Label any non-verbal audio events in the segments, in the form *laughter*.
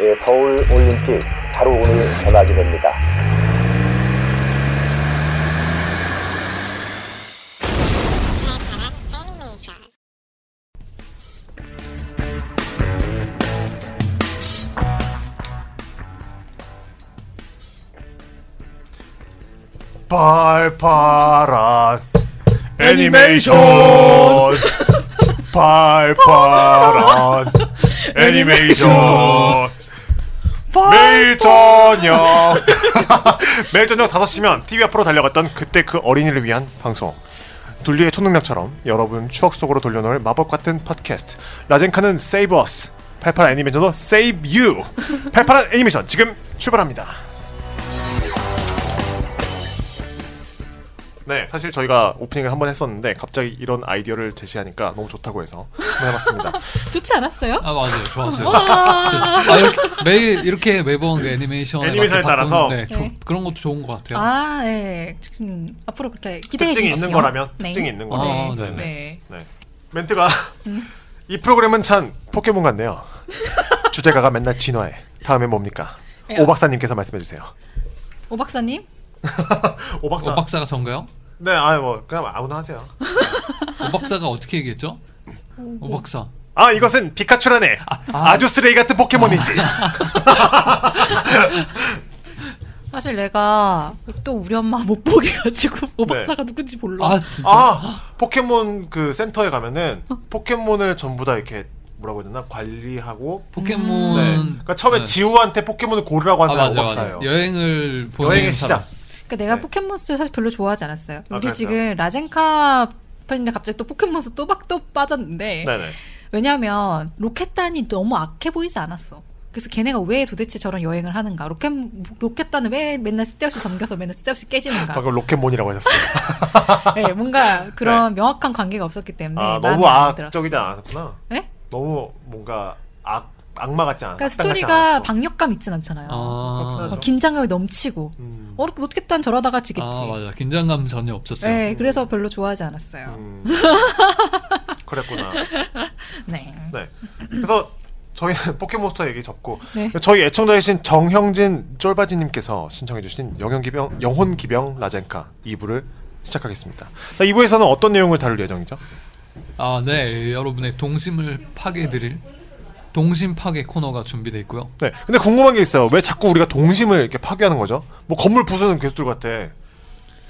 예, 서울 올림픽 바로 오늘 개막이 됩니다. 발파란 애니메이션 발파란 애니메이션 매일 저녁. *laughs* 매일 저녁 5시면 TV 앞으로 달려갔던 그때 그 어린이를 위한 방송. 둘리의 초능력처럼 여러분 추억 속으로 돌려놓을 마법 같은 팟캐스트. 라젠카는 Save Us. 팔팔한 애니메이션도 Save You. 팔팔한 애니메이션 지금 출발합니다 네, 사실 저희가 오프닝을 한번 했었는데 갑자기 이런 아이디어를 제시하니까 너무 좋다고 해서 한번 해봤습니다. *laughs* 좋지 않았어요? 아 맞아요 좋았어요. 아, 이렇게, 매일 이렇게 매번 그 애니메이션에, 애니메이션에 따라서? 네, 조- 네. 그런 것도 좋은 것 같아요. 아, 네. 음, 앞으로 그렇게 기대해 특징이 주십시오. 있는 거라면 네. 특징이 있는 아, 거라면 네, 네. 네. 네. 멘트가 *laughs* 이 프로그램은 참 포켓몬 같네요. *laughs* 주제가가 맨날 진화해. 다음에 뭡니까? 야. 오 박사님께서 말씀해 주세요. 오 박사님? 오 박사. 오 박사가 전가요? 네, 아유 뭐 그냥 아무나 하세요. *laughs* 오 박사가 어떻게 얘기했죠? 오 박사. 아 이것은 피카츄라네. 아, 주 쓰레기 같은 포켓몬이지. *laughs* 사실 내가 또 우리 엄마 못 보게 해가지고 오 네. 박사가 누군지 몰라. 아 진짜. 아 포켓몬 그 센터에 가면은 포켓몬을 전부 다 이렇게 뭐라고 해야 되나 관리하고 포켓몬. 네. 그러니까 처음에 네. 지우한테 포켓몬을 고르라고 아 하는 사람 맞아요, 오박사예요. 여행을 보내는 여행의 사람. 시작. 그러니까 내가 네. 포켓몬스터 사실 별로 좋아하지 않았어요. 아, 우리 그랬어요? 지금 라젠카 편인데 갑자기 또 포켓몬스터 또박 또 빠졌는데 네네. 왜냐하면 로켓단이 너무 악해 보이지 않았어. 그래서 걔네가 왜 도대체 저런 여행을 하는가? 로켓 로켓단은 왜 맨날 쓸데없이 잠겨서 맨날 쓸데없이 깨지는가? 방금 로켓몬이라고 하셨어요. *laughs* 네, 뭔가 그런 명확한 관계가 없었기 때문에 아, 너무. 악적이지 않았구나. 네? 너무 뭔가 악 악마 같지 않았어. 그러니까 스토리가 않았어. 박력감 있진 않잖아요. 아. 어, 긴장감이 넘치고 음. 어, 로켓단 저러다가 지겠지. 아 맞아. 긴장감 전혀 없었어요. 네, 그래서 별로 좋아하지 않았어요. 음. *laughs* 그랬구나. 네. 네. 그래서 저희는 *laughs* 포켓몬스터 얘기 접고 네. 저희 애청자이신 정형진 쫄바지님께서 신청해주신 영혼기병 영혼기병 라젠카 2부를 시작하겠습니다. 자, 2부에서는 어떤 내용을 다룰 예정이죠? 아, 네. 여러분의 동심을 파괴드릴 동심 파괴 코너가 준비되어 있고요. 네. 근데 궁금한 게 있어요. 왜 자꾸 우리가 동심을 이렇게 파괴하는 거죠? 뭐 건물 부수는 괴수들 같아.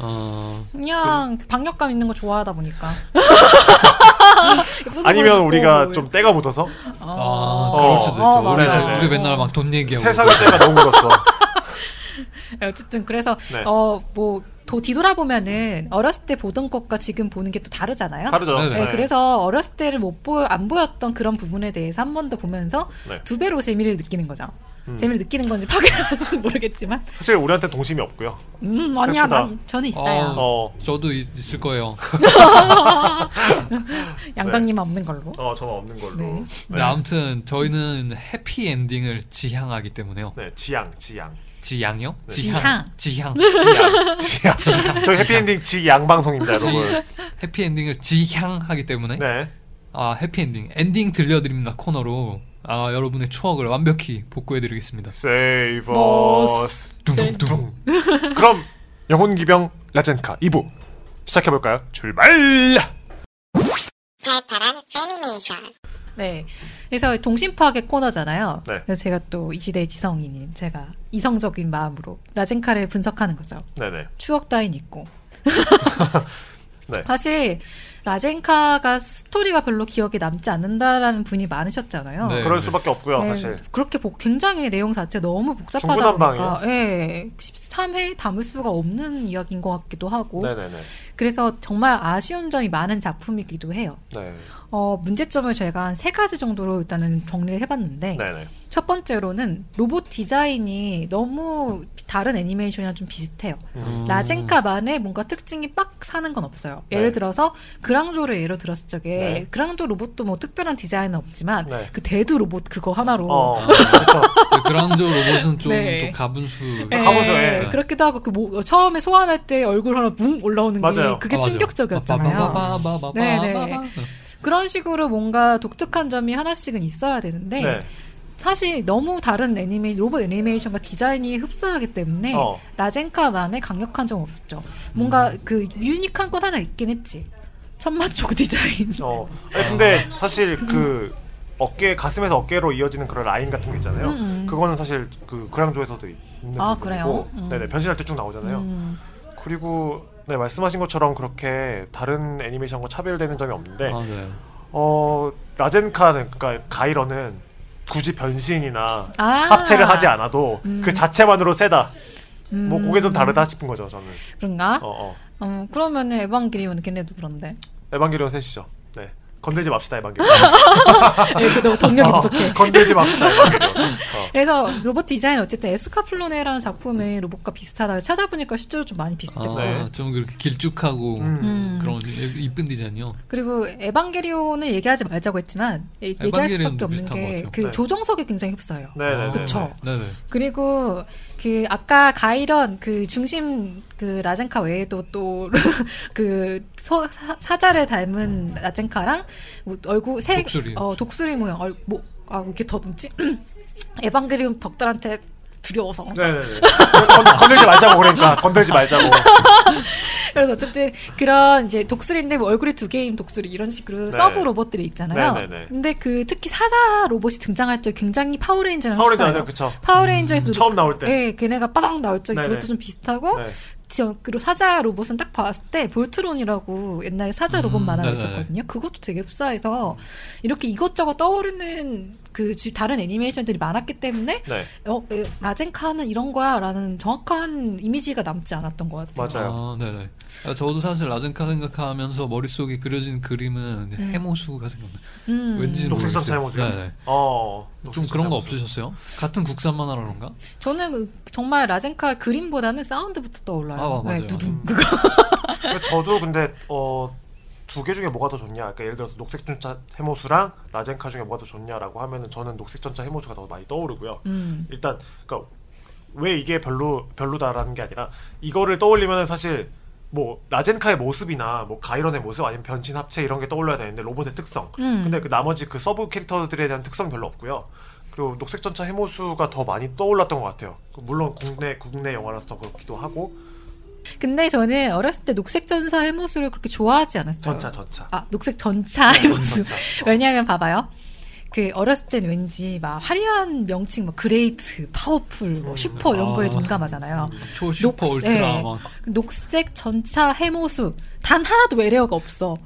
어, 그냥 박력감 있는 거 좋아하다 보니까. *laughs* 아니면 우리가 뭐좀 때가 묻어서 아, 어. 그럴 수도 어, 있죠. 맞아요. 우리, 네네네. 우리 맨날 막 돈 얘기하고. 세상의 때가 너무 묻었어. 네, *laughs* 어쨌든 그래서 네. 어뭐 뒤돌아보면은 어렸을 때 보던 것과 지금 보는 게 또 다르잖아요. 다르죠. 네네. 네, 그래서 어렸을 때를 못 보여 안 보였던 그런 부분에 대해서 한 번 더 보면서 네. 두 배로 재미를 느끼는 거죠. 음. 재미를 느끼는 건지 파괴하는지 *laughs* 모르겠지만, 사실 우리한테 동심이 없고요. 음 아니야. 난 저는 있어요. 어, 저도 있- 있을 거예요. *laughs* 양강님 없는 걸로. 어, 저는 없는 걸로. 네. 네, 아무튼 저희는 해피 엔딩을 지향하기 때문에요. 네, 지양, 지양. 지향요? 네. 지향. 지향. 지양. *laughs* 지양. 저희 해피엔딩 지양 방송입니다, 여러분. 해피 엔딩을 지향하기 때문에 네. 아 해피 엔딩 엔딩 들려드립니다 코너로 아 여러분의 추억을 완벽히 복구해 드리겠습니다. Save 뭐, us. 둥둥둥. 그럼 영혼 기병 라젠카 2부 시작해 볼까요? 출발! 팔팔한 애니메이션 네. 그래서 동심파괴 코너잖아요. 네. 그래서 제가 또 이 시대의 지성인인 제가 이성적인 마음으로 라젠카를 분석하는 거죠. 네네. 추억 따윈 있고. *laughs* 네. 사실 라젠카가 스토리가 별로 기억에 남지 않는다라는 분이 많으셨잖아요. 네. 그럴 수밖에 없고요, 네, 사실. 그렇게 복- 굉장히 내용 자체 너무 복잡하다. 보니까 예, 13회 담을 수가 없는 이야기인 것 같기도 하고 네네네. 그래서 정말 아쉬운 점이 많은 작품이기도 해요. 네. 어, 문제점을 저희가 한 세 가지 정도로 일단은 정리를 해봤는데 네네. 첫 번째로는 로봇 디자인이 너무 다른 애니메이션이랑 좀 비슷해요. 음. 라젠카만의 뭔가 특징이 빡 사는 건 없어요. 네. 예를 들어서 그랑조를 예로 들었을 적에 네. 그랑조 로봇도 뭐 특별한 디자인은 없지만 네. 그 대두 로봇 그거 하나로 어, *laughs* 그렇죠. 그 그랑조 로봇은 좀또 네. 가분수. 예, 가보죠, 예. 그렇기도 하고 그 뭐, 처음에 소환할 때 얼굴 하나 뭉 올라오는 맞아요. 게 그게 아, 맞아요. 충격적이었잖아요. 네네. 그런 식으로 뭔가 독특한 점이 하나씩은 있어야 되는데 네. 사실 너무 다른 애니메 로봇 애니메이션과 디자인이 흡사하기 때문에 어. 라젠카만의 강력한 점은 없었죠. 뭔가 그 유니크한 건 하나 있긴 했지. 천마쪽 디자인. 어. 아니 근데 사실 그 어깨 가슴에서 어깨로 이어지는 그런 라인 같은 게 있잖아요. 음, 음. 그거는 사실 그 그랑조에서도 있는 아, 부분이고, 그래요? 음. 네네 변신할 때 쭉 나오잖아요. 음. 그리고 네 말씀하신 것처럼 그렇게 다른 애니메이션과 차별되는 점이 없는데 아, 네. 어 라젠카는 그러니까 가이러는 굳이 변신이나 아. 합체를 하지 않아도 음. 그 자체만으로 세다. 음. 뭐 그게 좀 다르다 싶은 거죠 저는. 그런가? 어, 어. 어, 그러면 에반게리온 걔네도 그런데. 에반게리온 셋이죠. 네. 건들지 맙시다 에반게리온. *laughs* 예, 그 너무 동력이 부족해. 건들지 맙시다 에반게리온. 어. 그래서 로봇 디자인 어쨌든 에스카플로네라는 작품의 로봇과 비슷하다. 찾아보니까 실제로 좀 많이 비슷했고. 아, 네. 좀 그렇게 길쭉하고 음. 음. 그런 이쁜 디자인이요. 그리고 에반게리온은 얘기하지 말자고 했지만 예- 얘기할 수밖에 없는 비슷한 것게 같아요. 그 네. 조정석이 굉장히 흡사해요. 그쵸. 네네. 그리고 그 아까 가이런 그 중심 그 라젠카 외에도 또 *laughs* 그 사자를 닮은 라젠카랑 뭐 얼굴 색 독수리. 어 독수리 모양 얼, 뭐, 아 이렇게 더듬지 *clears throat* 에반게리온 덕들한테 두려워서 네네네. 건, 건들지 말자고 그러니까 건들지 말자고. *laughs* 그래서 어쨌든 그런 이제 독수리인데 뭐 얼굴이 두 개인 독수리 이런 식으로 네. sub 로봇들이 있잖아요. 네네네. 근데 그 특히 사자 로봇이 등장할 때 굉장히 파워레인저랑 파워레인저 그쵸. 파워레인저에서도 처음 나올 때. 네, 걔네가 빠방 나올 네네. 그것도 좀 비슷하고 네. 저- 그리고 사자 로봇은 딱 봤을 때 볼트론이라고 옛날에 사자 로봇 음, 만화가 네네. 있었거든요. 그것도 되게 흡사해서 이렇게 이것저것 떠오르는 그 주- 다른 애니메이션들이 많았기 때문에 네. 어, 에, 라젠카는 이런 거야라는 정확한 이미지가 남지 않았던 것 같아요. 맞아요. 아, 네네. 아, 저도 사실 라젠카 생각하면서 머릿속에 그려진 그림은 음. 해모수가 생각나. 음. 왠지 녹색 모르겠어요. 전차 해모수. 네네. 어. 좀 그런 거 없으셨어요? 같은 국산 만화라 그런가? 저는 그- 정말 라젠카 그림보다는 사운드부터 떠올라요. 아, 맞아요. 네, 두둥. 음. 그거. 근데 저도 근데 어. 두 개 중에 뭐가 더 좋냐? 그러니까 예를 들어서 녹색 전차 해모수랑 라젠카 중에 뭐가 더 좋냐라고 하면은 저는 녹색 전차 해모수가 더 많이 떠오르고요. 음. 일단 그러니까 왜 이게 별로 별로다라는 게 아니라 이거를 떠올리면은 사실 뭐 라젠카의 모습이나 뭐 가이런의 모습 아니면 변신 합체 이런 게 떠올라야 되는데 로봇의 특성. 음. 근데 그 나머지 그 sub 캐릭터들에 대한 특성 별로 없고요. 그리고 녹색 전차 해모수가 더 많이 떠올랐던 것 같아요. 물론 국내 국내 영화라서 더 그렇기도 하고 근데 저는 어렸을 때 녹색 전차 해모수를 그렇게 좋아하지 않았어요. 전차 전차. 아, 녹색 전차 해모수. 전차. 왜냐하면 봐봐요. 그 어렸을 땐 왠지 막 화려한 명칭 뭐 great, powerful, 뭐 음. 슈퍼 이런 거에 아. 둔감하잖아요. 초 슈퍼 녹- 울트라 예. 막 녹색 전차 해모수 단 하나도 외래어가 없어.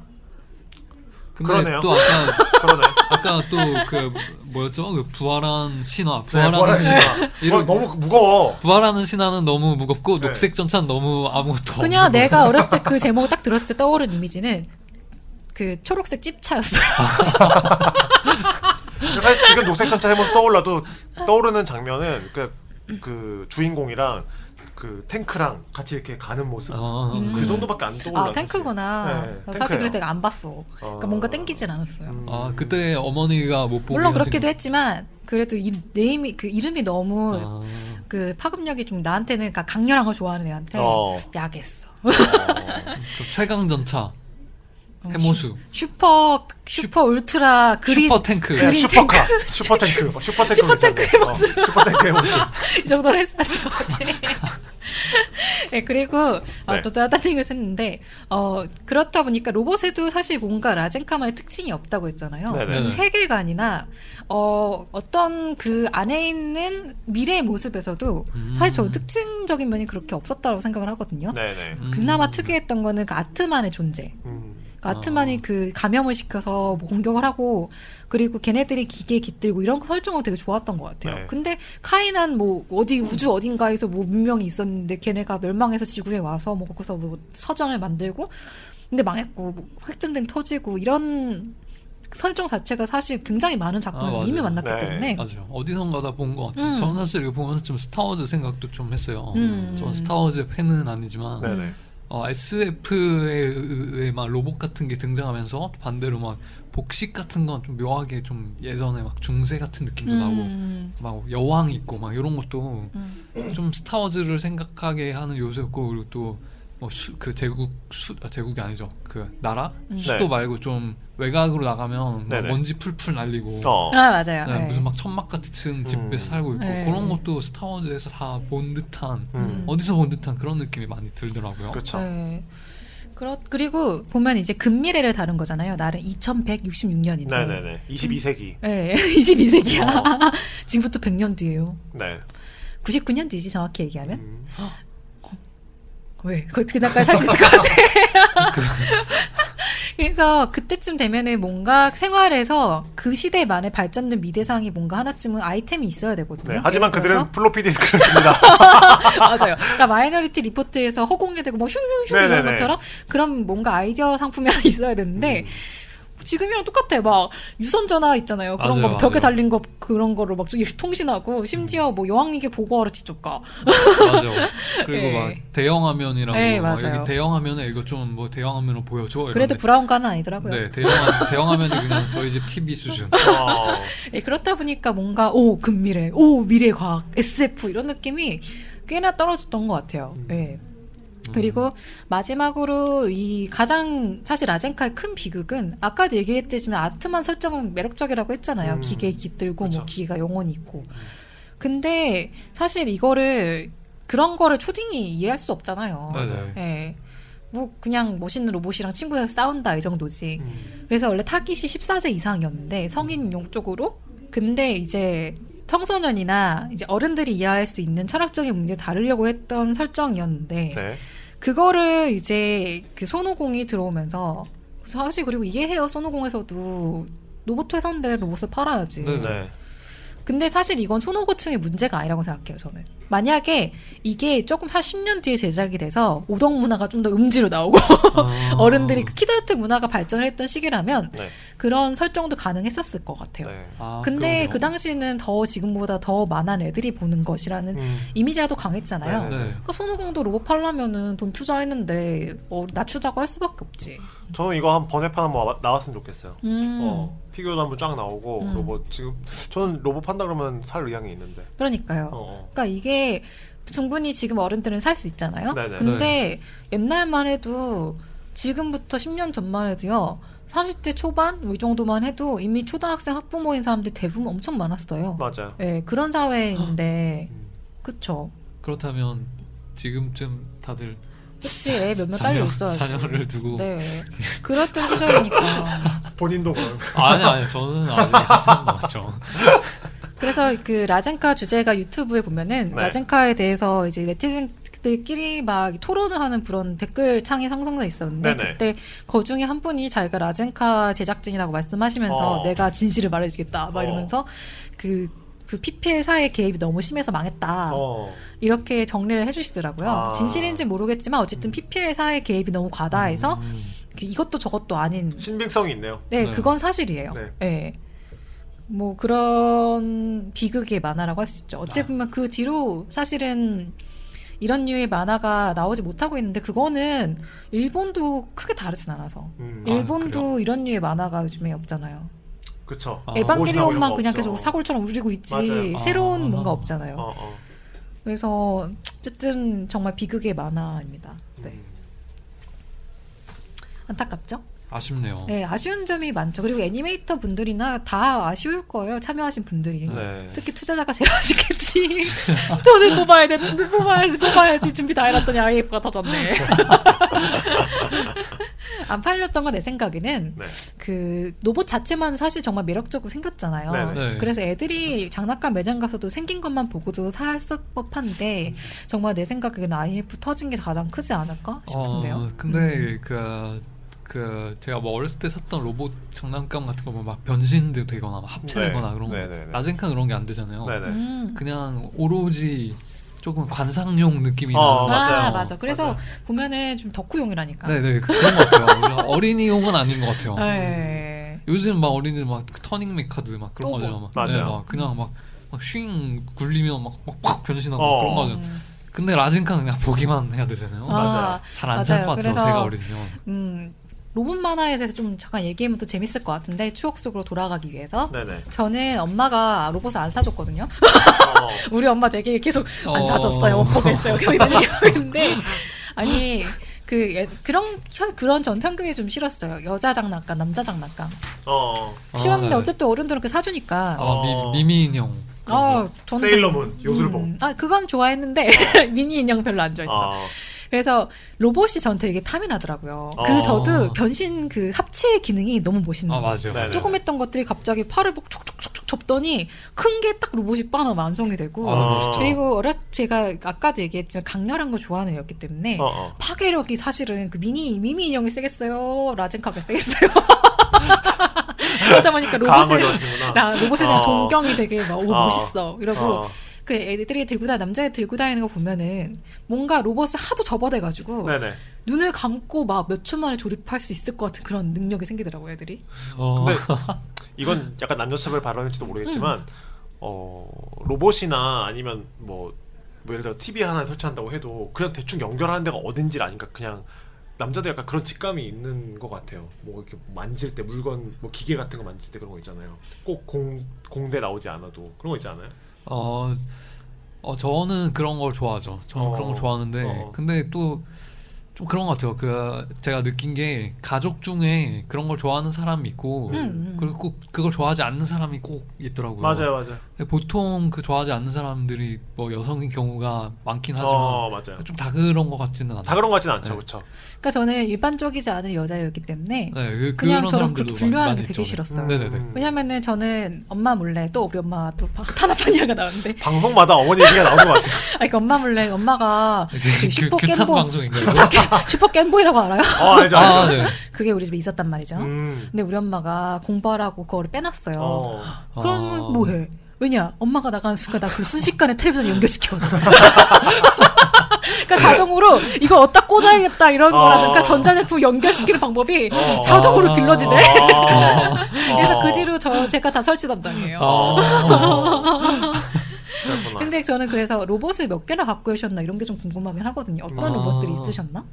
근데 그러네요. 또 아까 *laughs* 그러네. 아까 또 그 뭐였죠? 그 부활한 신화, 네, 부활하는 신화. 신화. 이런- 어, 너무 무거워. 부활하는 신화는 너무 무겁고 네. 녹색 전차는 너무 아무것도 그냥 없는 내가 어렸을 때 그 제목을 딱 들었을 때 떠오른 이미지는 그 초록색 찝차였어요. *laughs* 사실 지금 녹색 전차 해모수 떠올라도 떠오르는 장면은 그, 그 주인공이랑 그 탱크랑 같이 이렇게 가는 모습. 아, 음. 그 정도밖에 안 떠올라. 아 탱크구나. 네, 사실 탱크예요. 그래서 내가 안 봤어. 그러니까 어. 뭔가 땡기진 않았어요. 음. 아 그때 어머니가 못 보고 물론 그렇기도 했지만 그래도 이 네임이 그 이름이 너무 아, 그 파급력이 좀 나한테는 그러니까 강렬한 걸 좋아하는 애한테 어. 약했어. 그 최강 전차 해모수 슈퍼 슈퍼 울트라 green 슈퍼 탱크 green 슈퍼카, 슈퍼 탱크, 어, 슈퍼 탱크, 슈퍼 탱크의 괜찮네. 어, 모습. 슈퍼 탱크의 모습. 이 정도로 했어야 될 것 같아. *laughs* 네, 그리고 어, 네. 또 다른 얘기를 했는데 어, 그렇다 보니까 로봇에도 사실 뭔가 라젠카만의 특징이 없다고 했잖아요. 네네. 이 세계관이나 어, 어떤 그 안에 있는 미래의 모습에서도 음. 사실 저 특징적인 면이 그렇게 없었다고 생각을 하거든요. 네네. 음. 그나마 특이했던 거는 그 아트만의 존재. 음. 그 아트만이 그 감염을 시켜서 뭐 공격을 하고 그리고 걔네들이 기계에 깃들고 이런 설정은 되게 좋았던 것 같아요. 네. 근데 카이난 뭐 어디 우주 어딘가에서 뭐 문명이 있었는데 걔네가 멸망해서 지구에 와서 뭐 거기서 뭐 서전을 만들고 근데 망했고 뭐 핵전쟁 터지고 이런 설정 자체가 사실 굉장히 많은 작품에서 아, 이미. 만났기 네. 때문에 맞아요. 어디선가 다 본 것 같아요. 음. 저는 사실 이거 보면서 좀 스타워즈 생각도 좀 했어요. 음. 전 스타워즈 팬은 아니지만 네네. 어, SF의 막 로봇 같은 게 등장하면서 반대로 막 복식 같은 건 좀 묘하게 좀 예전에 막 중세 같은 느낌도 나고 음, 막 여왕 있고 막 이런 것도 음. 좀 스타워즈를 생각하게 하는 요소였고 그리고 또 뭐그 제국 수 아, 제국이 아니죠 그 나라 음. 수도 네. 말고 좀 외곽으로 나가면 막 네네. 먼지 풀풀 날리고 어. 아 맞아요. 네, 네. 무슨 막 천막 같은 집에서 음. 살고 있고 네. 그런 것도 스타워즈에서 다 본 듯한 음. 어디서 본 듯한 그런 느낌이 많이 들더라고요. 그렇죠. 네. 그렇 그리고 보면 이제 근미래를 다룬 거잖아요. 나는 2166년인데. 네네네. 22세기. 네, *laughs* 22세기야. 어. 지금부터 100년 뒤예요. 네. 99년 뒤지 정확히 얘기하면. 음. 왜? 그 그날까지 살 수 있을 것 같아. *laughs* 그래서 그때쯤 되면은 뭔가 생활에서 그 시대만의 발전된 미대상이 뭔가 하나쯤은 아이템이 있어야 되거든요. 네. 하지만 그들은 플로피 디스크를 씁니다. *laughs* 맞아요. 그러니까 마이너리티 리포트에서 허공에 대고 뭐 슝슝슝 이런. 것처럼 그런 뭔가 아이디어 상품이 하나 있어야 되는데 음. 지금이랑 똑같아. 막 유선 전화 있잖아요. 그런 맞아요, 거 벽에 맞아요. 달린 거 그런 거로 막 저기 통신하고 심지어 뭐 여왕님께 보고하러 직접 가. 맞아. 그리고 네. 막 대형 화면이라고 네, 막 맞아요. 여기 대형 화면에 이거 좀 뭐 대형 화면으로 보여줘. 그래도 브라운관은 아니더라고요. 네 대형 화- *laughs* 대형 화면이 그냥 저희 집 TV 수준. *laughs* 어. *laughs* 예, 그렇다 보니까 뭔가 오 근미래, 오 미래 과학, SF 이런 느낌이 꽤나 떨어졌던 것 같아요. 음. 예. 그리고 마지막으로 이 가장 사실 라젠카의 큰 비극은 아까도 얘기했듯지만 아트만 설정은 매력적이라고 했잖아요. 음. 기계 깃들고 뭐 그쵸. 기계가 영혼이 있고. 근데 사실 이거를 그런 거를 초딩이 이해할 수 없잖아요. 맞아요. 예. 뭐 그냥 멋있는 로봇이랑 친구랑 싸운다 이 정도지. 음. 그래서 원래 타깃이 14세 이상이었는데 성인 용 쪽으로 근데 이제 청소년이나 이제 어른들이 이해할 수 있는 철학적인 문제 다루려고 했던 설정이었는데 네. 그거를 이제 그 손오공이 들어오면서 사실 그리고 이해해요 손오공에서도 로봇 회사인데 로봇을 팔아야지. 네. 네. 근데 사실 이건 손오고층의 문제가 아니라고 생각해요, 저는. 만약에 이게 조금 한 10년 뒤에 제작이 돼서 오덕 문화가 좀 더 음지로 나오고 아. *laughs* 어른들이 그 키덜트 문화가 발전했던 시기라면 네. 그런 설정도 가능했었을 것 같아요. 네. 아, 근데 그러네요. 그 당시는 더 지금보다 더 많은 애들이 보는 것이라는 음. 이미지가 더 강했잖아요. 네, 네. 네. 그러니까 손오공도 로봇 팔려면은 돈 투자했는데 어, 낮추자고 할 수밖에 없지. 저는 이거 한 번외판 한번 와- 나왔으면 좋겠어요. 음. 어, 피규어도 한번 쫙 나오고 음. 로봇 지금 저는 로봇 판다 그러면 살 의향이 있는데. 그러니까요. 어, 어. 그러니까 이게 충분히 지금 어른들은 살 수 있잖아요. 네네. 근데 옛날만 해도 지금부터 10년 전만 해도요. 30대 초반 뭐이 정도만 해도 이미 초등학생 학부모인 사람들이 대부분 엄청 많았어요. 맞아요. 예, 그런 사회인데 음. 그쵸. 그렇다면 지금쯤 다들 그치, 애몇명 딸려 있어야지. 자녀를 두고 네. 그랬던 시절이니까. *laughs* 본인도 그런. 아니 아니 저는 아직 하지 않았죠. 그래서 그 라젠카 주제가 유튜브에 보면은 네. 라젠카에 대해서 이제 네티즌 들끼리 막 토론을 하는 그런 댓글 창이 상상돼 있었는데 네네. 그때 그 중에 한 분이 자기가 라젠카 제작진이라고 말씀하시면서 어. 내가 진실을 말해주겠다 막 어. 이러면서 그, 그 PPL사의 개입이 너무 심해서 망했다. 어. 이렇게 정리를 해주시더라고요. 아. 진실인지 모르겠지만 어쨌든 PPL사의 개입이 너무 과다해서 음. 그 이것도 저것도 아닌 신빙성이 있네요. 네, 네. 그건 사실이에요. 네. 네. 뭐 그런 비극의 만화라고 할 수 있죠. 어찌 아. 보면 그 뒤로 사실은 이런 류의 만화가 나오지 못하고 있는데 그거는 일본도 크게 다르진 않아서 음. 아, 일본도 그래요? 이런 류의 만화가 요즘에 없잖아요. 그쵸. 아, 에반게리온만 거 그냥. 계속 사골처럼 울리고 있지 맞아요. 새로운 아. 뭔가 없잖아요. 어, 어. 그래서 어쨌든 정말 비극의 만화입니다. 네. 음. 안타깝죠? 아쉽네요. 네, 아쉬운 점이 많죠. 그리고 애니메이터 분들이나 다 아쉬울 거예요. 참여하신 분들이. 네. 특히 투자자가 제일 아쉽겠지. *laughs* 돈을 뽑아야 돼. 돈을 뽑아야지. 뽑아야지. 준비 다 해놨더니 IF가 터졌네. *laughs* 안 팔렸던 건 내 생각에는 네. 그 로봇 자체만 사실 정말 매력적으로 생겼잖아요. 네네. 네. 그래서 애들이 장난감 매장 가서도 생긴 것만 보고도 샀을 법한데 정말 내 생각에는 IF 터진 게 가장 크지 않을까 싶은데요. 어, 근데 그, 그 제가 뭐 어렸을 때 샀던 로봇 장난감 같은 거 보면 막 변신도 되거나 막 합체되거나 네. 그런 거 네네네. 라젠카 그런 게 안 되잖아요. 네네. 음. 그냥 오로지 조금 관상용 느낌이 어, 나는 것 아, 같아요. 맞아. 그래서 맞아요. 보면은 좀 덕후용이라니까. 네네 그- 그런 것 같아요. *laughs* 어린이용은 아닌 것 같아요. 네. 요즘 막 어린이들 막 터닝 메카드 막 그런 또 거죠. 뭐. 막, 맞아요. 막 그냥 막 막쉥 굴리면 막막 팍 변신하고 어. 그런 거죠. 음. 근데 라젠카 그냥 보기만 해야 되잖아요. 아, 잘안 살. 것 같아요. 제가 어리면. 음, 로봇 만화에 대해서 좀 잠깐 얘기하면 또 재밌을 것 같은데 추억 속으로 돌아가기 위해서 네네. 저는 엄마가 로봇을 안 사줬거든요. 어. *laughs* 우리 엄마 되게 계속 안 어. 사줬어요. 못 보겠어요. 계속 이런 얘기하고 있는데 아니 그 예- 그런 현- 그런 전 편견이 좀 싫었어요. 여자 장난감, 남자 장난감. 어. 싫었는데 네. 어쨌든 어른들은 그 사주니까. 아, 어. 미, 미미 인형. 아, 저는 세일러문, 그- 요술봉. 음, 아, 그건 좋아했는데 *laughs* 미미 인형 별로 안 좋아했어. 어. 그래서 로봇이 전 되게 탐이 나더라고요. 어. 그 저도 변신 그 합체 기능이 너무 멋있는 아 거예요. 맞아요. 조금 했던 것들이 갑자기 팔을 막 촉촉촉촉 접더니 큰 게 딱 로봇이 빠나 완성이 되고 아, 멋있죠. 그리고 어렸 제가 아까도 얘기했지만 강렬한 걸 좋아하는 애였기 때문에 어, 어. 파괴력이 사실은 그 미니 미미 인형이 세겠어요 라젠카가 세겠어요 *laughs* 그러다 보니까 좋아하시는구나. 나 로봇에 대한 어. 동경이 되게 막 오, 어. 멋있어 이러고 어. 그 애들이 들고 다 남자애 들고 다니는 거 보면은 뭔가 로봇을 하도 접어대가지고 네네. 눈을 감고 막 몇 초 만에 조립할 수 있을 것 같은 그런 능력이 생기더라고 요 애들이. 어. 근데 *laughs* 이건 약간 남녀차별 발언일지도 모르겠지만 음. 어 로봇이나 아니면 뭐, 뭐 예를 들어 TV 하나 설치한다고 해도 그냥 대충 연결하는 데가 어딘지 아니까 그냥 남자들 약간 그런 직감이 있는 것 같아요. 뭐 이렇게 만질 때 물건 뭐 기계 같은 거 만질 때 그런 거 있잖아요. 꼭 공 공대 나오지 않아도 그런 거 있지 않아요? 어, 어 저는 그런 걸 좋아하죠. 저는 어. 그런 걸 좋아하는데 어. 근데 또 좀 그런 것 같아요. 그 제가 느낀 게 가족 중에 그런 걸 좋아하는 사람이 있고 음, 음. 그리고 꼭 그걸 좋아하지 않는 사람이 꼭 있더라고요. 맞아요, 맞아요. 보통 그 좋아하지 않는 사람들이 뭐 여성인 경우가 많긴 하지만 어 맞아요. 좀다 그런 것 같지는 않아요. 다 그런 거 같진 않죠, 네. 그렇죠? 그러니까 저는 일반적이지 않은 여자였기 때문에 네, 그, 그냥 그런 저런 사람들도 그렇게 분류하는 게 되게 있죠. 싫었어요. 네네네. 음. 왜냐면은 저는 엄마 몰래 또 우리 엄마 또 탄압한 이야기가 나오는데 방송마다 어머니 얘기가 나오는 것 같아요. *laughs* 아 그러니까 엄마 몰래 엄마가 그그 슈퍼 규탄 겜보이 방송인가요? 슈퍼, 겜, 슈퍼 겜보이라고 알아요? 어 알죠, 알죠. 아, 네. 그게 우리 집에 있었단 말이죠. 음. 근데 우리 엄마가 공부하라고 그거를 빼놨어요. 어. 그러면 아. 뭐해? 왜냐? 엄마가 나가는 순간 나 그 순식간에 텔레비전 연결시켜. 그러니까 자동으로 이거 어디다 꽂아야겠다 이런 어. 거라든가 전자제품 연결시키는 방법이 어. 자동으로 길러지네. 어. *laughs* 그래서 어. 그 뒤로 저 제가 다 설치 담당이에요. 어. 아. 근데 저는 그래서 로봇을 몇 개나 갖고 계셨나 이런 게 좀 궁금하긴 하거든요. 어떤 아. 로봇들이 있으셨나?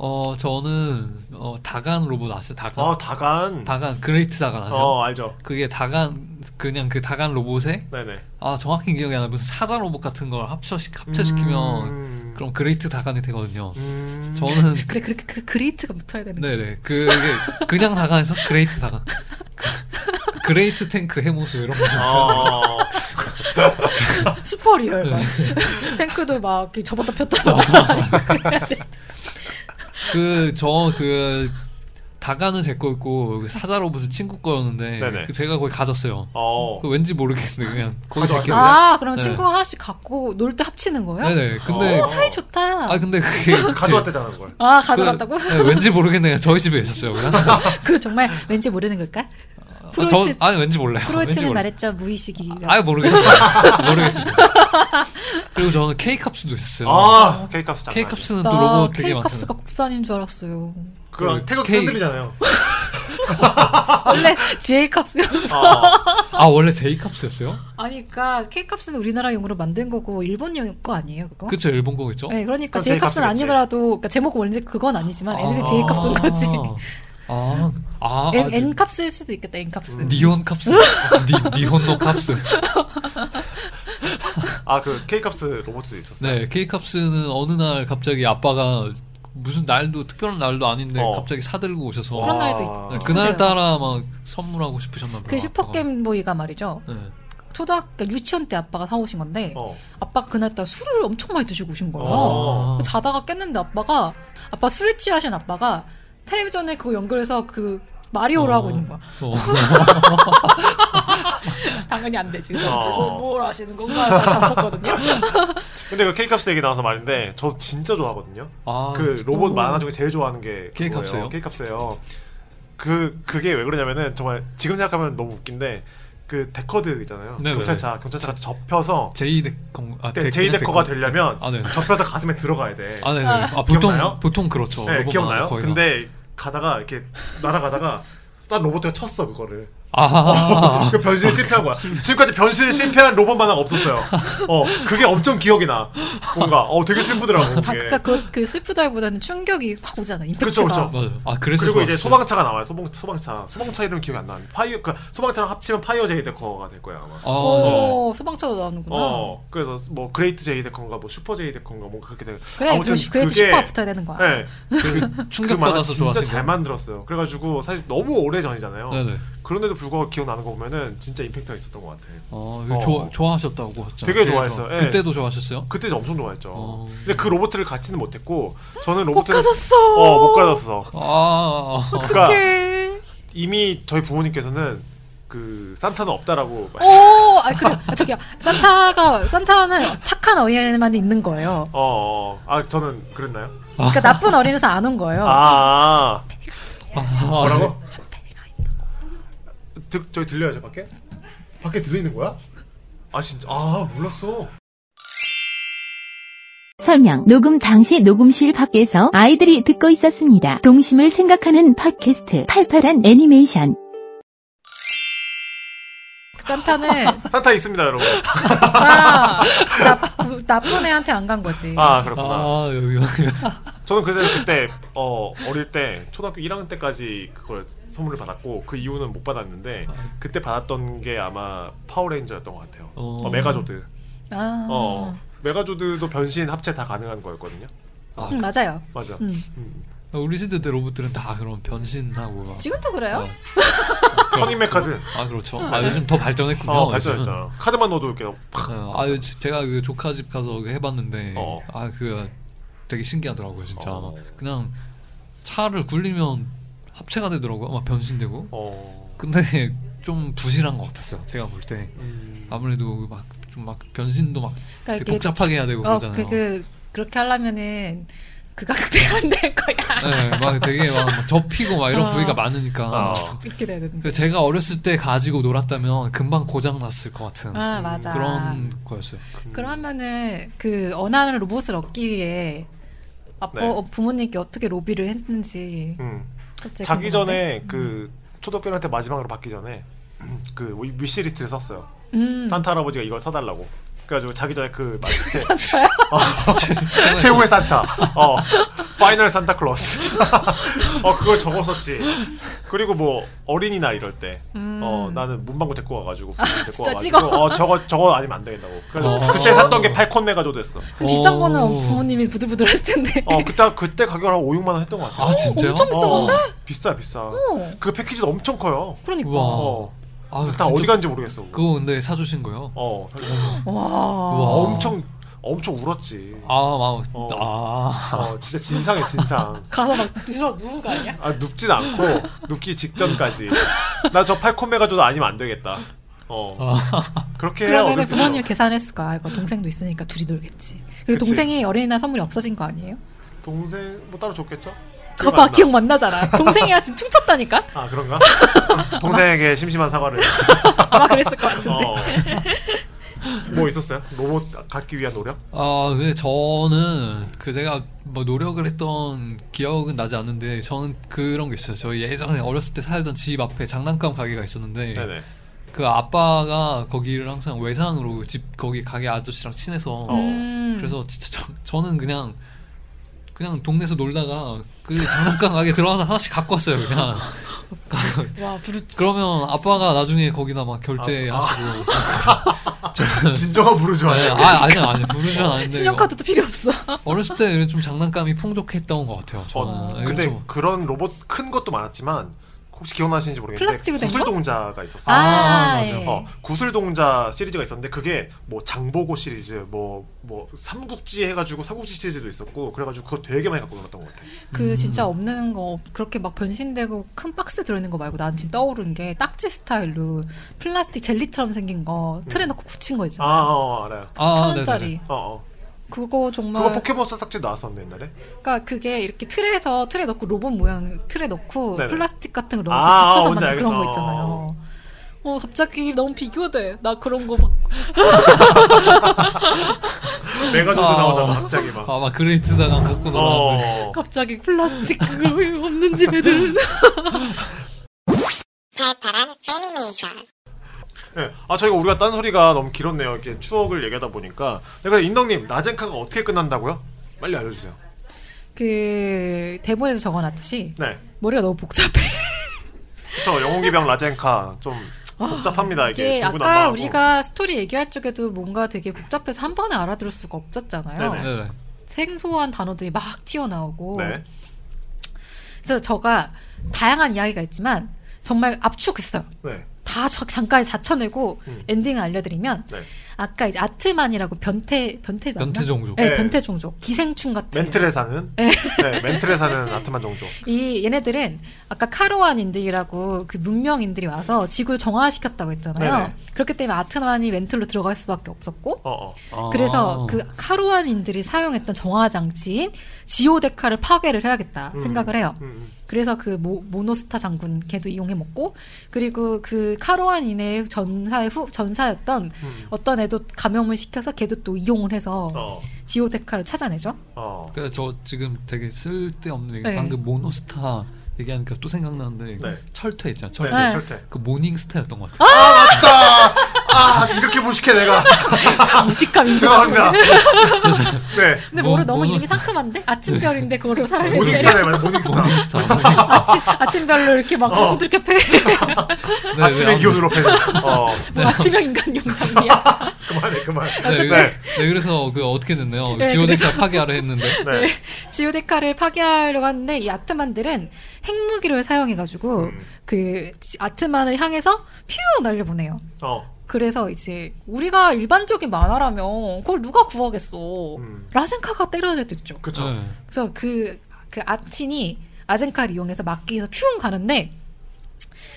어 저는 어, 다간 로봇 아세요? 다간? 어 다간. 다간 그레이트 다간 아세요? 어 알죠. 그게 다간 그냥 그 다간 로봇에 네네. 아 정확히 기억이 안 나. 무슨 사자 로봇 같은 걸 합쳐 합체시키면 음. 그럼 그레이트 다간이 되거든요. 음. 저는 *laughs* 그래 그렇게 그래, 그레이트가 붙어야 되는. 네네 그게 그냥 다간에서 그레이트 다간. 그- *laughs* 그레이트 탱크 해모수 이런 거. 어. 슈퍼 리얼 막. 네. 탱크도 막 접었다 폈다 어. *laughs* 막. 그 저 그 다간은 제 거였고 그 사자 로봇은 친구 거였는데 네네. 그 제가 거기 가졌어요. 어. 그 왠지 모르겠는데 그냥 거기 제 가져왔어요? 기억에. 아 그러면 네. 친구가 하나씩 갖고 놀 때 합치는 거예요? 네네. 근데 어. 사이 좋다. 아 근데 그게 *laughs* 제- 가져왔대잖아 그걸. 아 가져갔다고? 그, 네, 왠지 모르겠는데 그냥 저희 집에 있었어요. 그냥. *laughs* 그 정말 왠지 모르는 걸까? 아, 프로이트 저 아니 왠지 몰라요. 몰라요. 말했죠 무의식이. 아예 모르겠습니다. *laughs* 모르겠습니다. 그리고 저는 K캅스도 있었어요. 아 장난. K캅스는 또나 로봇 되게 K값스가 많잖아요. 국산인 줄 알았어요. 그랑 그 태극 K- 흔들리잖아요. *laughs* 원래 GA값이었어. 어. 아 원래 J캅스였어요? 아니 그러니까 K값은 우리나라용으로 만든 거고 일본용 거 아니에요 그거? 그쵸 일본 거겠죠? 네, 그러니까 J값이겠지. 아니더라도 그러니까 제목은 원래 그건 아니지만 애들이 J값인 거지. 아, 아, N, 아, N캅일 수도 있겠다 N캅은. 음. 日本 cops, 니 日本の cops. 아 그 K캅 로봇도 있었어요. 네, K 캅스는 어느 날 갑자기 아빠가 무슨 날도 특별한 날도 아닌데 어. 갑자기 사들고 오셔서 그런 와. 날도 있, 네, 있으세요. 그날 따라 막 선물하고 싶으셨나 봐요. 그 슈퍼. 게임보이가 말이죠. 네. 초등학교 유치원 때 아빠가 사오신 건데 어. 아빠가 그날따라 술을 엄청 많이 드시고 오신 거예요. 어. 자다가 깼는데 아빠가 아빠 술에 취하신 아빠가 텔레비전에 그거 연결해서 그 마리오를 어. 하고 있는 거야. 어. *laughs* 당연히 안 되지. 그래서 어. 어, 뭘 하시는 건가 잡았거든요. *laughs* 근데 그 K값 얘기 나와서 말인데 저 진짜 좋아하거든요. 아, 그 로봇 오. 만화 중에 제일 좋아하는 게 K값이에요? K값이에요. 그 그게 왜 그러냐면은 정말 지금 생각하면 너무 웃긴데 그 데커드 있잖아요. 네네네. 경찰차 경찰차가 접혀서 제이 데커, 아, 데- 제이 그냥 데커가 데커. 되려면 아, 네. 접혀서 가슴에 들어가야 돼. 아, 네, 네. 아. 아, 보통 기억나요? 보통 그렇죠. 네, 기억나요? 근데 가다가 이렇게 날아가다가 딴 로봇이 쳤어 그거를. 아, 그 변신 실패한 거야. 지금까지 변신 실패한 로봇 만화가 없었어요. 어, 그게 엄청 기억이 나. 뭔가, 어, 되게 슬프더라고. 아, 그게. 그러니까 그, 그 슬프다기보다는 충격이 확 오잖아. 임팩트가. 그쵸, 그쵸. 맞아요. 아, 그래서 그리고 이제 좋았어요. 소방차가 나와요. 소방, 소방차. 소방차 이름 기억이 안 나는데. 파이어, 그, 소방차랑 합치면 파이어 제이데커가 될 거야, 아마. 어, 오, 소방차도 나오는구나. 어, 그래서 뭐, 그레이트 제이데커인가, 뭐, 슈퍼 제이데커인가, 뭐, 그렇게 돼. 그래, 아무튼 그, 그래도 그게- 슈퍼가 붙어야 되는 거야. 네. 그 *laughs* 충격 그 만화 받아서 진짜 좋았어요. 잘 만들었어요. 그래가지고, 사실 너무 오래 전이잖아요. 네네. 그런데도 불구하고 기억나는 거 보면은 진짜 임팩트가 있었던 것 같아요. 어, 어. 좋아, 좋아하셨다고 하셨죠. 되게 좋아했어요. 예. 그때도 좋아하셨어요? 그때 엄청 좋아했죠. 어. 근데 그 로봇을 갖지는 못했고 저는 못 로봇을 가졌어. 어, 못 가졌어. 아, 그러니까 어떡해. 이미 저희 부모님께서는 그 산타는 없다라고 말- 오, 아 그래. 아, 저기요. 산타가 산타는 착한 어린애만 있는 거예요. 어, 어, 아 저는 그랬나요? 그러니까 나쁜 어린애서 안 온 거예요. 아, 아, 뭐라고? 듣 저희 들려요, 저 밖에? 밖에 들리는 거야? 아 진짜 아 몰랐어. 설명. 녹음 당시 녹음실 밖에서 아이들이 듣고 있었습니다. 동심을 생각하는 팟캐스트 팔팔한 애니메이션. 산타는 *laughs* 산타 있습니다, 여러분. 나, 나 나쁜 애한테 안 간 거지. 아 그렇구나. 아, 여기, 여기. 저는 그래서 그때 어 어릴 때 초등학교 1학년 때까지 그걸 선물을 받았고 그 이후는 못 받았는데 그때 받았던 게 아마 파워레인저였던 것 같아요. 어. 어, 메가조드. 아, 어 메가조드도 변신 합체 다 가능한 거였거든요. 아, 응, 맞아요. 맞아. 음. 음. 우리 세대 때 로봇들은 다 그런 변신하고. 막. 지금도 그래요? 어. *laughs* 터닝 메카드. 아, 그렇죠. 아, 요즘 더 발전했군요. 어 발전했잖아. 카드만 넣어도 이렇게 팍. 어, 아, 제가 그 조카 집 가서 해봤는데, 어. 아, 그 되게 신기하더라고요, 진짜. 어. 그냥 차를 굴리면 합체가 되더라고요. 막 변신되고. 어. 근데 *laughs* 좀 부실한 것 같았어요. 제가 볼 때. 음. 아무래도 막 좀 막 변신도 막 그러니까 되게 복잡하게 해야 되고 어, 그러잖아요. 그, 그 그렇게 하려면은 그 가격대 안될 거야. 네, 막 되게 막 접히고 막 이런 어. 부위가 많으니까. 어. 이렇게 돼야 되는데. 그 제가 어렸을 때 가지고 놀았다면 금방 고장 났을 것 같은 아 맞아. 그런 거였어요. 그러면은 그 언하는 로봇을 얻기 위해 아빠 네. 어, 부모님께 어떻게 로비를 했는지 음. 갑자기 자기? 전에 그 초등학교한테 마지막으로 받기 전에 *clears throat* 그 위- 위시리스트를 썼어요. 음. 산타 할아버지가 이걸 사달라고. 그래가지고 자기 전에 그막 이렇게 *laughs* 산타요? 최고의 산타. 어. *laughs* final 산타 클로스. *laughs* 어, 그걸 적었었지. 그리고 뭐 어린이날 이럴 때. 음. 어, 나는 문방구 데리고 와가지고. 데리고 진짜 와가지고, 찍어? 어, 저거, 저거 아니면 안 되겠다고. 그래서 어. 그때 샀던 게 팔콘 메가조드였어. 그 비싼 거는 오. 부모님이 부들부들하실 텐데. 어, 그때, 그때 가격을 한 5, 6만 원 했던 것 같아. 아 진짜요? 엄청 비싼 건데? 비싸, 비싸. 어. 그 패키지도 엄청 커요. 그러니까. 우와. 어. 아, 다 진짜 어디 간지 모르겠어. 그거. 그거 근데 사주신 거요? 어, 와. 우와. 엄청, 엄청 울었지. 아, 막, 어. 아, 어, 진짜 진상해, 진상. *laughs* 가서 막 누워 누운 거 아니야? 아 눕진 않고 눕기 직전까지 나 저 팔콘 메가조도 아니면 안 되겠다 어 그렇게 해야 그러면 부모님이 있어. 계산했을 거야. 이거 동생도 있으니까 둘이 놀겠지. 그리고 그치. 동생이 어린이날 선물이 없어진 거 아니에요? 동생 뭐 따로 줬겠죠? 그거 기억 봐안 나. 기억 만 나잖아. 동생이랑 지금 춤췄다니까. 아 그런가? *laughs* 동생에게 심심한 사과를 *laughs* 아마 그랬을 것 같은데. 어. 뭐 있었어요? 로봇 갖기 위한 노력? 아, 근데 저는 그 제가 뭐 노력을 했던 기억은 나지 않는데 저는 그런 게 있어요. 저희 예전에 어렸을 때 살던 집 앞에 장난감 가게가 있었는데 네네 그 아빠가 거기를 항상 외상으로 집 거기 가게 아저씨랑 친해서 음. 그래서 진짜 저, 저는 그냥 그냥 동네에서 놀다가 그 장난감 가게 들어가서 하나씩 갖고 왔어요. 그냥 *laughs* 와 부르. 그러면 아빠가 나중에 거기다 막 결제하시고 *laughs* *laughs* 진정한 부르죠 아니, 아, 아니 아니 부르진 않은데 신용카드도 필요 없어. 어렸을 때 좀 장난감이 풍족했던 것 같아요. 저는 어, 예, 근데 그런 로봇 큰 것도 많았지만 혹시 기억나시는지 모르겠는데 플라스틱으로 된 거? 구슬동자가 있었어요 아, 맞아. 예. 어, 구슬동자 시리즈가 있었는데 그게 뭐 장보고 시리즈 뭐 뭐 삼국지 해가지고 삼국지 시리즈도 있었고 그래가지고 그거 되게 많이 갖고 놀았던 것 같아. 그 음. 진짜 없는 거 그렇게 막 변신되고 큰 박스 들어있는 거 말고 난 지금 떠오른 게 딱지 스타일로 플라스틱 젤리처럼 생긴 거 틀에 넣고 굳힌 거 아, 있잖아요. 어, 알아요. 아, 천 네네네. 원짜리. 어, 어. 그거 정말 그거 포켓몬스터 딱지 나왔었는데 옛날에. 그러니까 그게 이렇게 틀에서 틀에 넣고 로봇 모양 틀에 넣고 네네. 플라스틱 같은 거 아, 넣어서 붙여서 만든 그런 거 알겠어. 있잖아요. 어 갑자기 너무 비교돼. 나 그런 거막 *laughs* 메가조드 아, 나오다가 갑자기 막. 아막 그레이트다가 갖고 놀았는데 어. 갑자기 플라스틱 그거 없는 집애들 *laughs* 네. 아 저희가 우리가 딴 소리가 너무 길었네요. 이렇게 추억을 얘기하다 보니까. 내가 인덕님 라젠카가 어떻게 끝난다고요? 빨리 알려주세요. 그 대본에서 적어놨듯이 네. 머리가 너무 복잡해. 그렇죠. 영웅기병 라젠카 좀 복잡합니다. 이게 이게 아까 중구난방하고. 우리가 스토리 얘기할 적에도 뭔가 되게 복잡해서 한 번에 알아들을 수가 없었잖아요. 네네. 네네. 생소한 단어들이 막 튀어나오고. 네. 그래서 저가 다양한 이야기가 있지만 정말 압축했어요. 네. 다 저- 잠깐 자쳐내고 음. 엔딩을 알려드리면 네. 아까 이제 아트만이라고 변태 변태? 변태 종족. 네, 네. 변태 종족 기생충 같은 멘틀에 사는 네. 네, 멘틀에 사는 아트만 종족. *laughs* 이 얘네들은 아까 카로안인들이라고 그 문명인들이 와서 지구를 정화시켰다고 했잖아요. 네네. 그렇기 때문에 아트만이 멘틀로 들어갈 수밖에 없었고 어, 어. 그래서 아. 그 카로안인들이 사용했던 정화 장치인 지오데카를 파괴를 해야겠다 음. 생각을 해요. 음, 음. 그래서 그 모, 모노스타 장군 걔도 이용해 먹고 그리고 그 카로안인의 전사의 후 전사였던 음. 어떤 애도 감염을 시켜서 걔도 또 이용을 해서 어. 지오데카를 찾아내죠. 어. 그래서 저 지금 되게 쓸데없는 얘기 네. 방금 모노스타 얘기하니까 또 생각나는데 네. 철퇴 있잖아 네, 철퇴 네. 절대. 그 모닝스타였던 것 같아 아 맞다. 아 이렇게 무식해 내가. *laughs* 무식함 인정하고. 죄송합니다. 네. 근데 뭐, 뭐를 너무 모노- 이름이 상큼한데 아침별인데 그거를 사람이. 모닝스타네 맞아 모닝스타. 모닝스타 모닝스타 아침 아침별로 이렇게 막 어. 두들겨 패. *laughs* 네, 아침의 네, 기운으로 패는. 어. 뭐 아침형 인간 용 장비야. *laughs* 그만해 그만. 네, 네. 네, 네, 그래서 그 어떻게 됐나요? 네, 지오데카 파괴하려 했는데 네. 지오데카를 파괴하려고 하는데 이 아트만들은 핵무기를 사용해가지고 음. 그 지- 아트만을 향해서 퓨 날려보내요. 어. 그래서 이제 우리가 일반적인 만화라면 그걸 누가 구하겠어. 음. 라젠카가 때려야 됐죠. 그쵸. 네. 그래서 그, 그 아틴이 아젠카를 이용해서 막기에서 퓨 가는데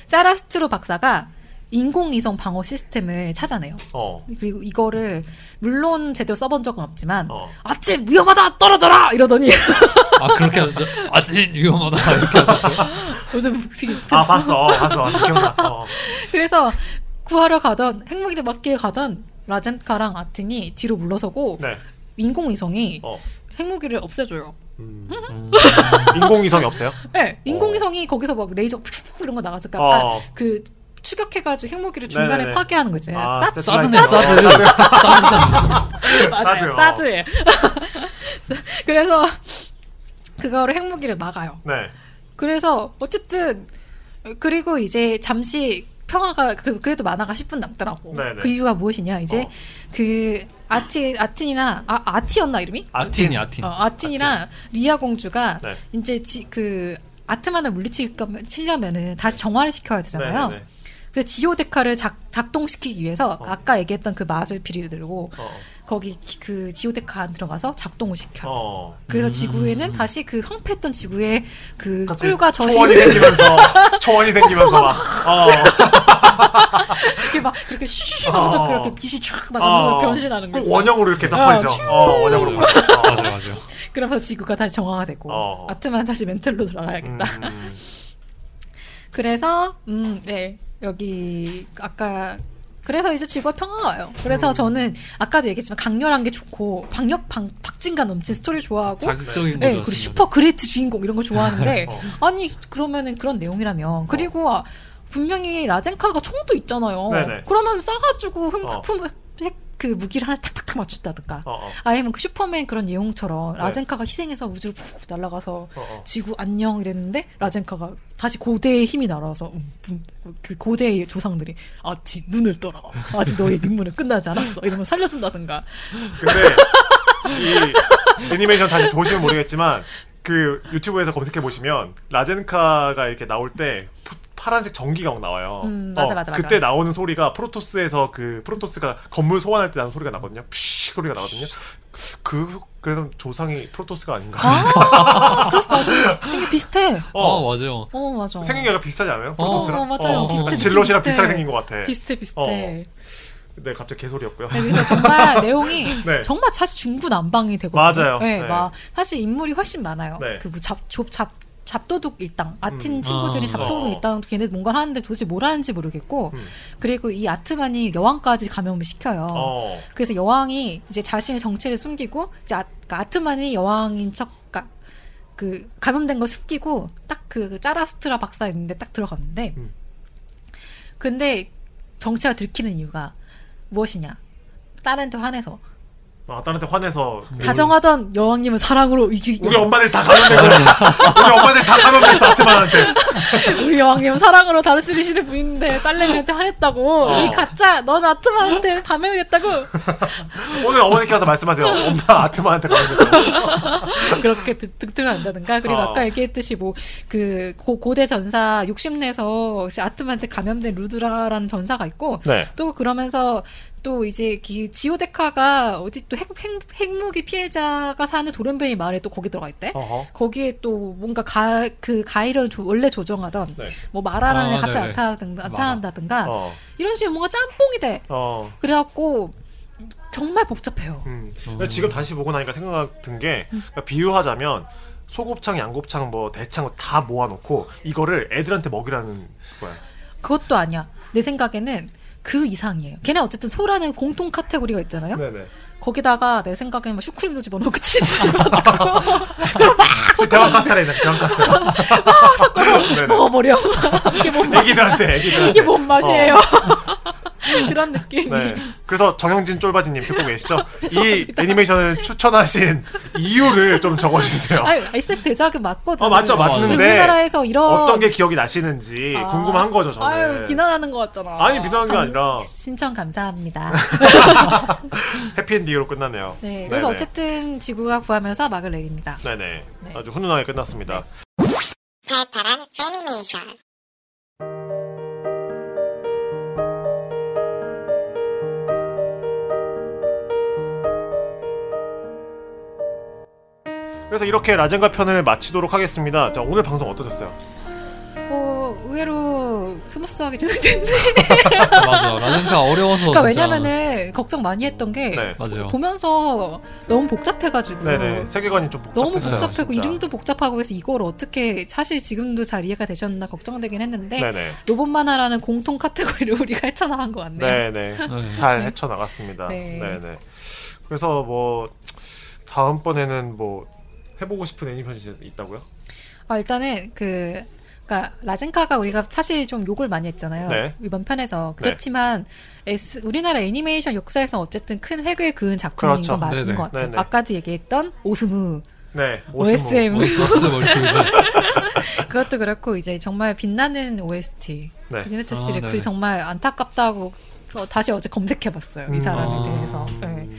짜라스트로 박사가 인공위성 방어 시스템을 찾아내요. 어. 그리고 이거를 물론 제대로 써본 적은 없지만 어. 아침 위험하다 떨어져라 이러더니 아 그렇게 하셨죠? 아 진짜 위험하다 이렇게 하셨어요? *laughs* 요즘 아 봤어 봤어 봤어 기억나. 어. 그래서 구하러 가던 핵무기를 맞기에 가던 라젠카랑 아틴이 뒤로 물러서고 네. 인공위성이 어. 핵무기를 없애줘요. 음. 음. 인공위성이 없어요? *laughs* 네, 인공위성이 거기서 막 레이저 푸 이런 거 나가서 약간 어. 그 추격해가지고 핵무기를 중간에 네네네. 파괴하는 거지. 아, 사- 사드네. 사드 사드잖아 맞아요. 사드예요. *laughs* 그래서 그거를 핵무기를 막아요. 네. 그래서 어쨌든 그리고 이제 잠시 평화가 그- 그래도 만화가 10분 남더라고. 네네. 그 이유가 무엇이냐 이제 어. 그 아티 아틴이나 아 아티였나 이름이? 아틴이 아틴 어, 아틴이랑 리아 공주가 네. 이제 지, 그 아트만을 물리치려면은 다시 정화를 시켜야 되잖아요. 네네네. 그래서 지오데카를 작, 작동시키기 위해서 어. 아까 얘기했던 그 맛을 비리들고 어. 거기 기- 그 지오데카 안 들어가서 작동을 시켜. 요 어. 그래서 음. 지구에는 다시 그 황폐했던 지구의 그 꿀과 저시 초원이 *laughs* 생기면서 초원이 생기면서 막 어. 이렇게 막 그렇게 슈슈 하면서 어. 그렇게 빛이 쫙 나가면서 어. 변신하는 그 거죠. 원형으로 이렇게 딱 어, 퍼지죠. 슈. 어, 원형으로 퍼져. 어. 맞아 맞아 그러면서 지구가 다시 정화가 되고 어. 아트만 다시 멘틀로 돌아가야겠다. 음. *laughs* 그래서 음, 네 여기 아까 그래서 이제 지구가 평화가 와요. 그래서 음. 저는 아까도 얘기했지만 강렬한 게 좋고 박력 방, 박진감 넘친 스토리를 좋아하고 자극적인 네, 그리고 슈퍼 great 주인공 이런 걸 좋아하는데 *laughs* 어. 아니 그러면은 그런 내용이라면 그리고 아, 분명히 라젠카가 총도 있잖아요. 네네. 그러면 싸가지고 흠, 어. 품, 핵, 그 무기를 하나 탁탁탁 맞춘다든가. 어, 어. 아니면 그 슈퍼맨 그런 내용처럼 네. 라젠카가 희생해서 우주로 푹 날아가서 어, 어. 지구 안녕 이랬는데 라젠카가 다시 고대의 힘이 날아와서 음, 음, 그 고대의 조상들이 아직 눈을 떠라 아직 너의 임무는 끝나지 않았어 이러면 살려준다든가 근데 이 애니메이션 다시 보시면 모르겠지만 그 유튜브에서 검색해 보시면 라젠카가 이렇게 나올 때 푸- 파란색 전기가 막 나와요. 음, 맞아, 맞아, 맞아. 그때 나오는 소리가 프로토스에서 그 프로토스가 건물 소환할 때 나는 소리가 나거든요. 푸식 소리가 나거든요. 그 그래서 조상이 프로토스가 아닌가. 아 *laughs* 나도 생긴 비슷해 어, 어 맞아요 어 맞아 생긴 게 비슷하지 않아요? 어, 프로토스랑? 어, 맞아요. 비슷해, 질럿이랑 비슷해. 비슷하게 생긴 것 같아. 비슷해 비슷해 네, 갑자기 개소리였고요. 네, 그래서 정말 *laughs* 내용이 네. 정말 사실 중구난방이 되거든요. 맞아요. 네, 네. 막 사실 인물이 훨씬 많아요. 네. 그잡잡잡 잡도둑 일당 아틴 음. 친구들이 아. 잡도둑 어. 일당 걔네 뭔가 하는데 도대체 뭘 하는지 모르겠고 음. 그리고 이 아트만이 여왕까지 감염을 시켜요. 어. 그래서 여왕이 이제 자신의 정체를 숨기고 이제 아, 그러니까 아트만이 여왕인 척. 그러니까 그 감염된 걸 숨기고 딱 그 짜라스트라 박사 있는데 딱 들어갔는데 음. 근데 정체가 들키는 이유가 무엇이냐? 딸한테 화내서 아, 딸한테 화내서 다정하던 여왕님은 사랑으로 이기 우리 엄마들 다 감염되고 우리 엄마들 다 감염됐어 아트만한테. *laughs* 우리 여왕님은 사랑으로 다스리시는 분인데 딸내미한테 화냈다고. 어. 이 가짜 넌 아트만한테 감염이 됐다고. *laughs* 오늘 어머니께 와서 말씀하세요. 엄마 아트만한테 감염됐다고 *laughs* 그렇게 득- 득등을 한다든가. 그리고 어. 아까 얘기했듯이 뭐 그 고대 전사 욕심내서 아트만한테 감염된 루드라라는 전사가 있고 네. 또 그러면서 또 이제 기- 지오데카가 어디 또 핵, 핵, 핵 무기 피해자가 사는 도련변이 마을에 또 거기 들어가 있대. 어허 거기에 또 뭔가 가, 그 가이를 조- 원래 조정하던 네. 뭐 마라라는 아, 애 갑자기 네네. 나타나든가, 나타난다든가 어, 이런 식으로 뭔가 짬뽕이 돼. 어. 그래갖고 정말 복잡해요. 음. 어. 지금 다시 보고 나니까 생각 든 게 그러니까 비유하자면 소곱창, 양곱창, 뭐 대창 다 모아놓고 이거를 애들한테 먹이라는 거야. 그것도 아니야. 내 생각에는 그 이상이에요. 걔네 어쨌든 소라는 공통 카테고리가 있잖아요. 네네. 거기다가 내 생각에는 막 슈크림도 집어넣고 치즈 *laughs* 집어넣고 지금 대왕 카스테라 있네. 대왕 카스테라. 네네. 먹어버려. *laughs* 이게 뭔 맛? 애기들한테 애기들한테. 이게 뭔 맛이에요? 어. *laughs* *laughs* 그런 느낌이. 네. 그래서 정영진 쫄바지님 듣고 계시죠? *laughs* 이. 애니메이션을 추천하신 이유를 좀 적어주세요. 아니, SF 대작은 맞거든. 어 맞죠 맞는데 우리나라에서 이런 어떤 게 기억이 나시는지 아. 궁금한 거죠 저는. 아유 비난하는 거 같잖아. 아니, 비난한 게 감- 아니라. 신청 감사합니다. *laughs* 해피엔딩으로 끝나네요. 네, 그래서 네네. 어쨌든 지구가 구하면서 막을 내립니다. 네네. 네. 아주 훈훈하게 끝났습니다. 발랄한 애니메이션 그래서 이렇게 라젠카 편을 마치도록 하겠습니다. 자 오늘 방송 어떠셨어요? 어, 의외로 스무스하게 진행됐네. *laughs* 맞아. 라젠카 어려워서 그러니까 진짜. 왜냐면은 걱정 많이 했던 게 네. 맞아요. 보면서 너무 복잡해가지고 네네. 세계관이 좀 복잡했어요. 너무 복잡하고 진짜. 이름도 복잡하고 해서 이걸 어떻게 사실 지금도 잘 이해가 되셨나 걱정되긴 했는데 네네. 로봇 만화라는 공통 카테고리를 *laughs* 우리가 헤쳐나간 것 같네요. 네네. 네. 잘 헤쳐나갔습니다. 네. 네네. 그래서 뭐 다음번에는 뭐 해보고 싶은 애니메이션이 있다고요? 아, 일단은 그 그러니까 라젠카가 우리가 사실 좀 욕을 많이 했잖아요. 네. 이번 편에서 그렇지만 S, 우리나라 애니메이션 역사에서 어쨌든 큰 획을 그은 작품인 그렇죠. 건 맞는 네네. 것 같아요. 네네. 아까도 얘기했던 오스무 네. OSM 뭐 소스 멀티우즈. *laughs* 그것도 그렇고 이제 정말 빛나는 OST 네. 기네토 아, 씨를 네. 그 정말 안타깝다고 어, 다시 어제 검색해봤어요 이 음. 사람에 아. 대해서. 네.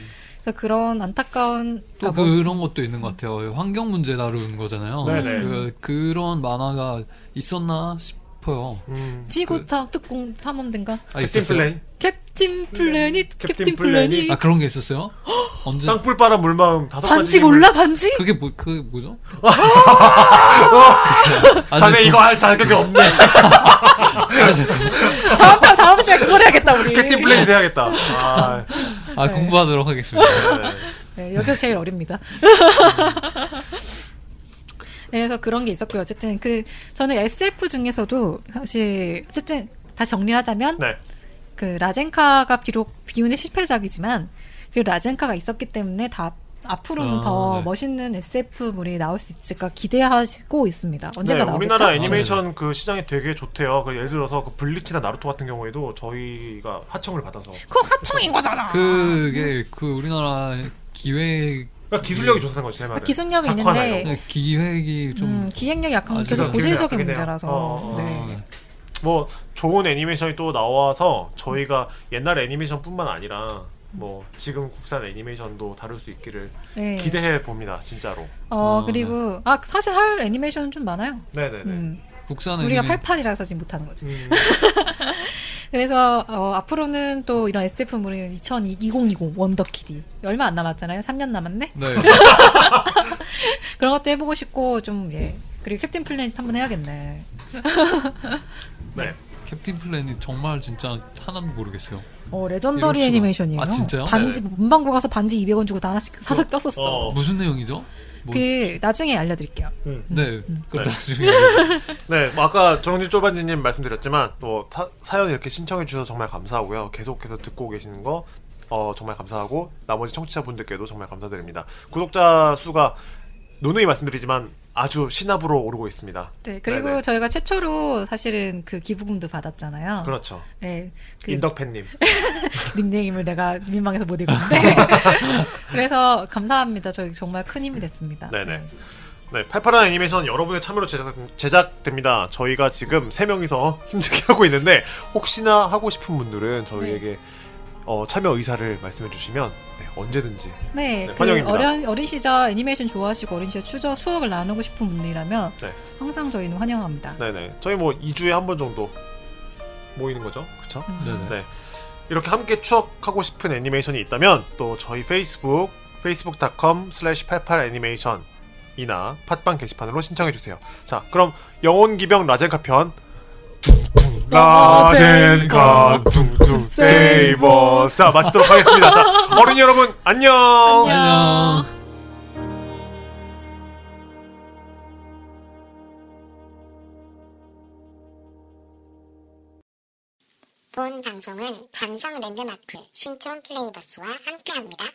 그래서 그런 안타까운 또 아, 뭐- 그런 것도 있는 것 같아요. 환경 문제 다루는 거잖아요. 네네. 그, 그런 만화가 있었나 싶어요. 음, 지구타 특공 탐험대인가? 아, 캡틴 있었어요? 플레이. 캡틴 플래닛 캡틴 플래닛. 플래닛 아 그런 게 있었어요? *gasps* 언제? 땅불 바람 물마음 다섯 반지 몰라 반지? 그게 뭐, 그 뭐죠? *laughs* 아, 자네 네, 이거 할 자격이 없네. *laughs* 다음 시간 그걸 해야겠다 우리. 캡틴 플레이 돼야겠다. 아, *laughs* 아 공부하도록 하겠습니다. 네. 네, 여기서 제일 어립니다. 네, 그래서 그런 게 있었고요. 어쨌든 그 저는 SF 중에서도 사실 어쨌든 다시 정리하자면 네. 그 라젠카가 비록 비운의 실패작이지만 그 라젠카가 있었기 때문에 다 앞으로는 아, 더 네. 멋있는 SF물이 나올 수 있을까 기대하고 있습니다. 언젠가 네, 나오겠죠? 우리나라 아, 애니메이션 그 시장이 되게 좋대요. 그 예를 들어서 그 블리치나 나루토 같은 경우에도 저희가 하청을 받아서 그거 하청인 거잖아. 그게 그 우리나라 기획 그러니까 기술력이 좋다는 거지 제 말은. 아, 기술력이 있는데. 네, 기획이 좀 음, 기획력이 약간 아, 계속 고질적인 문제라서. 해요. 어, 어, 네. 아, 뭐 좋은 애니메이션이 또 나와서 저희가 옛날 애니메이션뿐만 아니라 뭐 지금 국산 애니메이션도 다룰 수 있기를 네. 기대해 봅니다 진짜로. 어 어, 그리고 아 사실 할 애니메이션은 좀 많아요. 네네네. 음, 국산 우리가 애니메 88이라서 지금 못하는 거지. 음, *laughs* 그래서 어, 앞으로는 또 이런 SF물은 2020 원더키디 얼마 안 남았잖아요. 3년 남았네. 네. *laughs* 그런 것도 해보고 싶고 좀 예. 그리고 캡틴 플래닛 한번 해야겠네. 네. *laughs* 캡틴 플래닛 정말 진짜 하나도 모르겠어요. 어 legendary 이럴 수가. 애니메이션이에요. 아, 진짜요? 반지 네. 문방구 가서 반지 200원 주고 다 하나씩 사서 그- 꼈었어. 어. 무슨 내용이죠? 뭐, 그 나중에 알려드릴게요. 음. 네. 그 네. 나중에 *laughs* 네, 뭐 아까 정지 쫄반지님 말씀드렸지만 또 타- 사연 이렇게 신청해 주셔서 정말 감사하고요. 계속해서 듣고 계시는 거 어, 정말 감사하고 나머지 청취자분들께도 정말 감사드립니다. 구독자 수가 누누이 말씀드리지만 아주 신압으로 오르고 있습니다. 네, 그리고 네네. 저희가 최초로 사실은 그 기부금도 받았잖아요. 그렇죠. 네, 그 인덕팬님. *laughs* 닉네임을 내가 민망해서 못 읽었는데. *laughs* 그래서 감사합니다. 저희 정말 큰 힘이 됐습니다. 네네. 네, 팔팔한 애니메이션 여러분의 참여로 제작, 제작 됩니다. 저희가 지금 세 명이서 힘들게 *laughs* 하고 있는데 혹시나 하고 싶은 분들은 저희에게 어, 참여 의사를 말씀해 주시면 네, 언제든지 네, 네, 그 환영입니다. 어린 어린 시절 애니메이션 좋아하시고 어린 시절 추적 추억을 나누고 싶은 분들이라면 네. 항상 저희는 환영합니다. 네네 저희 뭐 2주에 한 번 정도 모이는 거죠, 그렇죠? 음. 네네. 네. 이렇게 함께 추억하고 싶은 애니메이션이 있다면 또 저희 페이스북 facebook.com slash 88애니메이션 이나 팟빵 게시판으로 신청해주세요. 자 그럼 영혼기병 라젠카 편 라젠카 퉁퉁 세이버 자 마치도록 하겠습니다. 자 *laughs* 어린이 여러분 안녕. 안녕. 본 방송은 감정 랜드마크 신촌 플레이버스와 함께합니다.